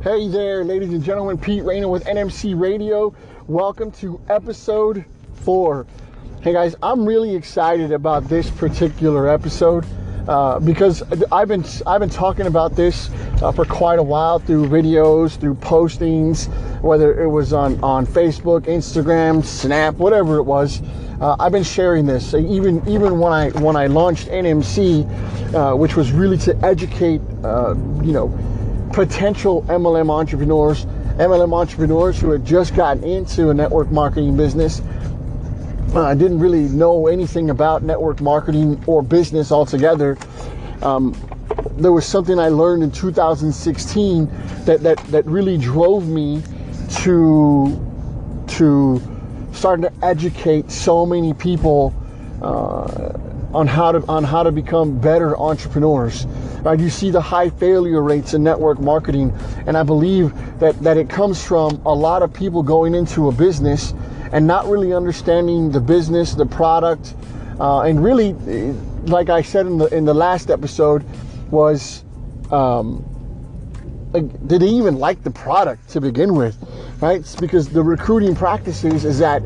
Hey there, ladies and gentlemen. Pete Rayner with NMC Radio. Welcome to episode four. Hey guys, I'm really excited about this particular episode uh, because I've been I've been talking about this uh, for quite a while through videos, through postings, whether it was on on Facebook, Instagram, Snap, whatever it was. Uh, I've been sharing this even even when I when I launched NMC, uh, which was really to educate uh, you know potential MLM entrepreneurs, MLM entrepreneurs who had just gotten into a network marketing business. Uh, I didn't really know anything about network marketing or business altogether. Um, there was something I learned in 2016 that, that, that really drove me to, to starting to educate so many people uh, on how to on how to become better entrepreneurs. Right? You see the high failure rates in network marketing, and I believe that that it comes from a lot of people going into a business and not really understanding the business, the product, uh, and really, like I said in the in the last episode, was. Um, like, did they even like the product to begin with, right? It's because the recruiting practices is that,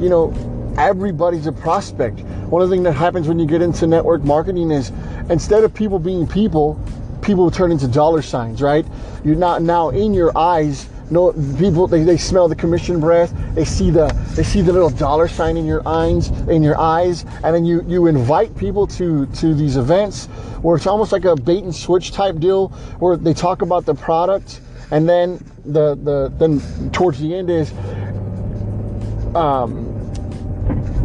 you know, everybody's a prospect. One of the things that happens when you get into network marketing is instead of people being people, people turn into dollar signs, right? You're not now in your eyes. No people they, they smell the commission breath. They see the they see the little dollar sign in your eyes in your eyes, and then you you invite people to to these events where it's almost like a bait and switch type deal where they talk about the product and then the the then towards the end is um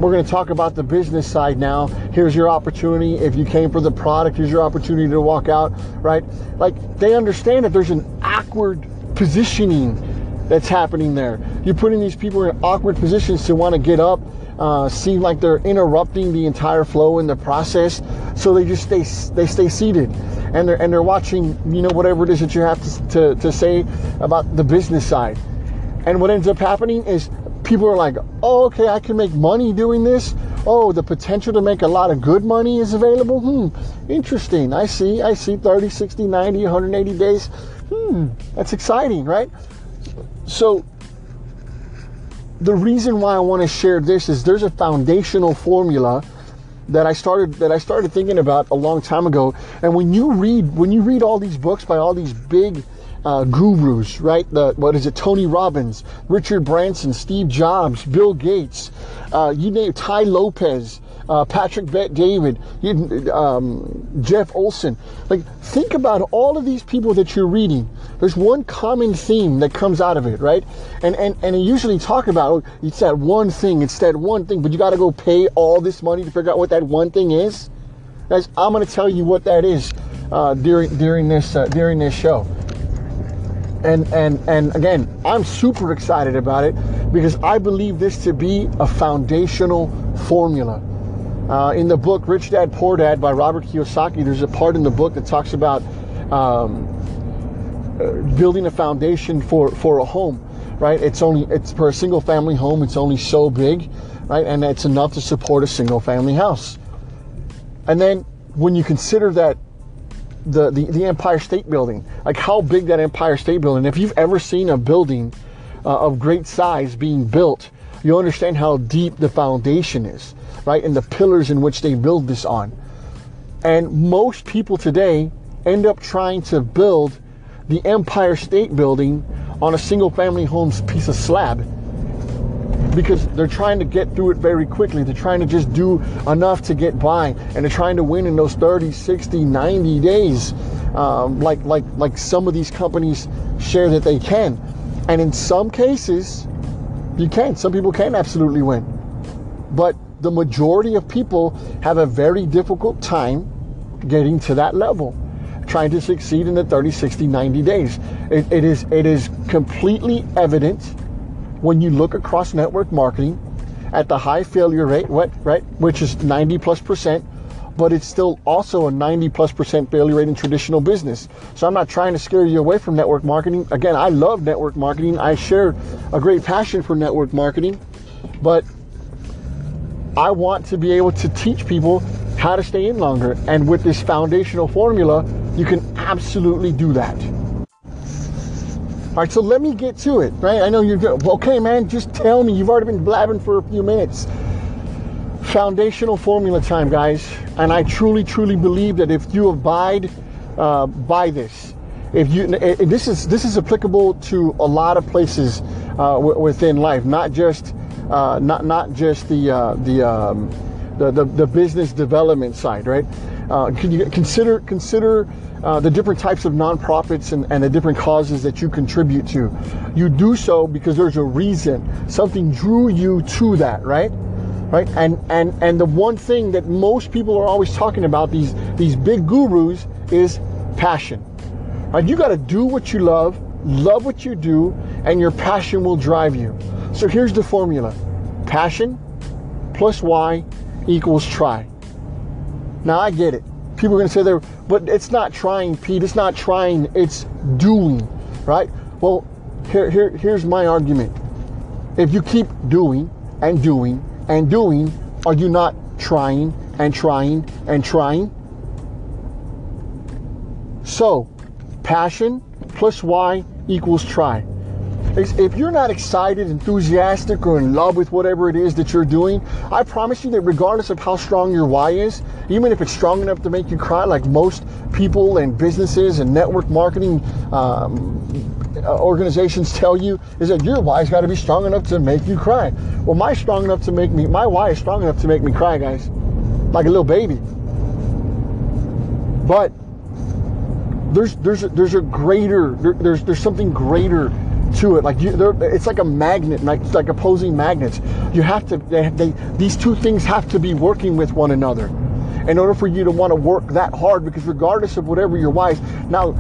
we're going to talk about the business side now. Here's your opportunity. If you came for the product, here's your opportunity to walk out, right? Like they understand that there's an awkward positioning that's happening there. You're putting these people in awkward positions to want to get up, uh, seem like they're interrupting the entire flow in the process. So they just stay they stay seated, and they're and they're watching you know whatever it is that you have to, to, to say about the business side. And what ends up happening is people are like, oh, okay, I can make money doing this. Oh, the potential to make a lot of good money is available. Hmm, interesting. I see, I see 30, 60, 90, 180 days. Hmm, that's exciting, right? So, the reason why I want to share this is there's a foundational formula that I started that I started thinking about a long time ago. And when you read when you read all these books by all these big uh, gurus, right? The what is it? Tony Robbins, Richard Branson, Steve Jobs, Bill Gates, uh, you name Tai Lopez, uh, Patrick Bet David, um, Jeff Olson. Like, think about all of these people that you're reading. There's one common theme that comes out of it, right? And and and they usually talk about oh, it's that one thing, it's that one thing, but you got to go pay all this money to figure out what that one thing is. Guys, I'm going to tell you what that is uh, during during this uh, during this show and and and again i'm super excited about it because i believe this to be a foundational formula. Uh, in the book rich dad poor dad by robert kiyosaki there's a part in the book that talks about um, uh, building a foundation for for a home right? It's only it's for a single family home it's only so big right? And it's enough to support a single family house. And then when you consider that the, the, the Empire State Building, like how big that Empire State Building. If you've ever seen a building uh, of great size being built, you understand how deep the foundation is, right? And the pillars in which they build this on. And most people today end up trying to build the Empire State Building on a single family home's piece of slab because they're trying to get through it very quickly. They're trying to just do enough to get by, and they're trying to win in those 30, 60, 90 days, um, like like like some of these companies share that they can. And in some cases, you can. Some people can absolutely win, but the majority of people have a very difficult time getting to that level trying to succeed in the 30 60 90 days it, it is it is completely evident when you look across network marketing at the high failure rate, what, right, which is 90 plus percent, but it's still also a 90 plus percent failure rate in traditional business. So I'm not trying to scare you away from network marketing. Again, I love network marketing. I share a great passion for network marketing, but I want to be able to teach people how to stay in longer. And with this foundational formula, you can absolutely do that. All right, so let me get to it, right? I know you're good. Okay, man, just tell me. You've already been blabbing for a few minutes. Foundational formula time, guys. And I truly, truly believe that if you abide uh, by this, if you this is this is applicable to a lot of places uh, w- within life, not just uh, not not just the uh, the, um, the, the the business development side, right? Uh, consider consider uh, the different types of nonprofits and, and the different causes that you contribute to? You do so because there's a reason. Something drew you to that, right? Right? And and and the one thing that most people are always talking about these these big gurus is passion. Right? You got to do what you love, love what you do, and your passion will drive you. So here's the formula: passion plus Y equals try. Now I get it. People are to say there, but it's not trying, Pete. It's not trying. It's doing, right? Well, here, here, here's my argument. If you keep doing and doing and doing, are you not trying and trying and trying? So, passion plus Y equals try if you're not excited, enthusiastic, or in love with whatever it is that you're doing, I promise you that regardless of how strong your why is, even if it's strong enough to make you cry, like most people and businesses and network marketing um, organizations tell you, is that your why's got to be strong enough to make you cry. Well, my strong enough to make me, my why is strong enough to make me cry, guys, like a little baby. But there's there's a, there's a greater there, there's there's something greater to it. Like you, it's like a magnet, like like opposing magnets. You have to, they, they, these two things have to be working with one another in order for you to want to work that hard. Because regardless of whatever your why is, now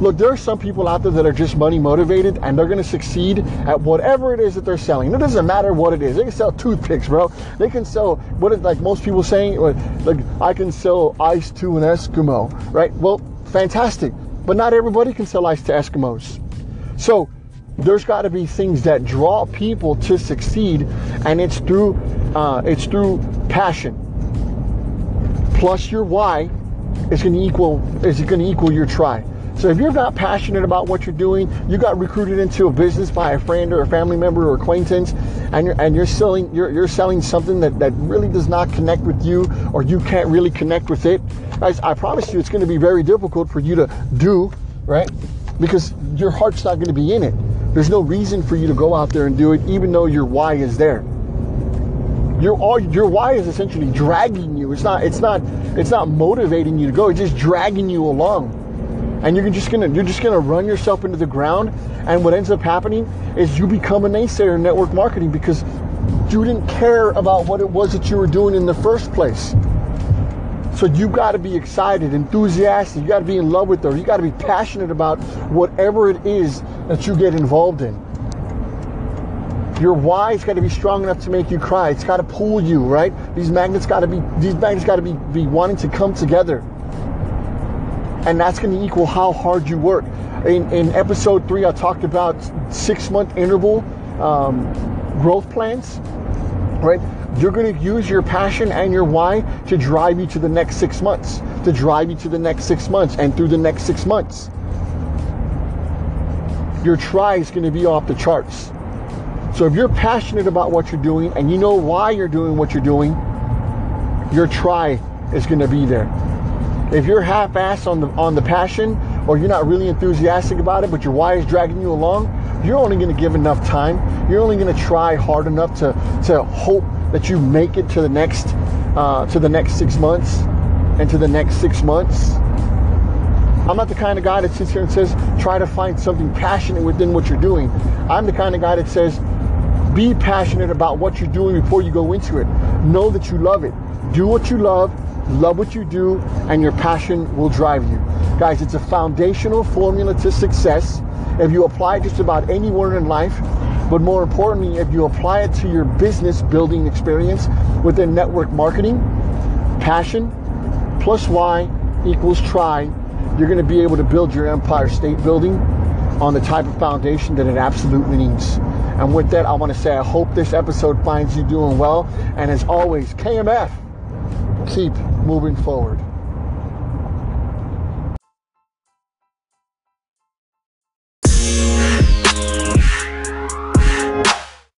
look, there are some people out there that are just money motivated and they're going to succeed at whatever it is that they're selling. It doesn't matter what it is. They can sell toothpicks, bro. They can sell what is like most people saying, like I can sell ice to an Eskimo, right? Well, fantastic. But not everybody can sell ice to Eskimos. So there's got to be things that draw people to succeed, and it's through uh, it's through passion. Plus your why is going to equal is going to equal your try. So if you're not passionate about what you're doing, you got recruited into a business by a friend or a family member or acquaintance, and you're and you're selling you're, you're selling something that, that really does not connect with you or you can't really connect with it, guys, I promise you it's going to be very difficult for you to do, right? Because your heart's not going to be in it. There's no reason for you to go out there and do it, even though your why is there. Your all your why is essentially dragging you. It's not it's not it's not motivating you to go. It's just dragging you along, and you're just gonna you're just gonna run yourself into the ground. And what ends up happening is you become a naysayer in network marketing because you didn't care about what it was that you were doing in the first place. So you got to be excited, enthusiastic. You got to be in love with her. You got to be passionate about whatever it is that you get involved in. Your why's got to be strong enough to make you cry. It's got to pull you, right? These magnets got to be these magnets got to be be wanting to come together. And that's going to equal how hard you work. In, in episode three, I talked about six month interval um, growth plans, right? You're going to use your passion and your why to drive you to the next six months, to drive you to the next six months and through the next six months. Your try is going to be off the charts. So if you're passionate about what you're doing and you know why you're doing what you're doing, your try is going to be there. If you're half-assed on the on the passion or you're not really enthusiastic about it, but your why is dragging you along, you're only going to give enough time. You're only going to try hard enough to to hope that you make it to the next uh, to the next six months and to the next six months. I'm not the kind of guy that sits here and says try to find something passionate within what you're doing. I'm the kind of guy that says be passionate about what you're doing before you go into it. Know that you love it. Do what you love, love what you do, and your passion will drive you. Guys, it's a foundational formula to success. If you apply just about anywhere in life, but more importantly, if you apply it to your business building experience within network marketing, passion plus why equals try, you're going to be able to build your empire state building on the type of foundation that it absolutely needs. And with that, I want to say I hope this episode finds you doing well. And as always, KMF, keep moving forward.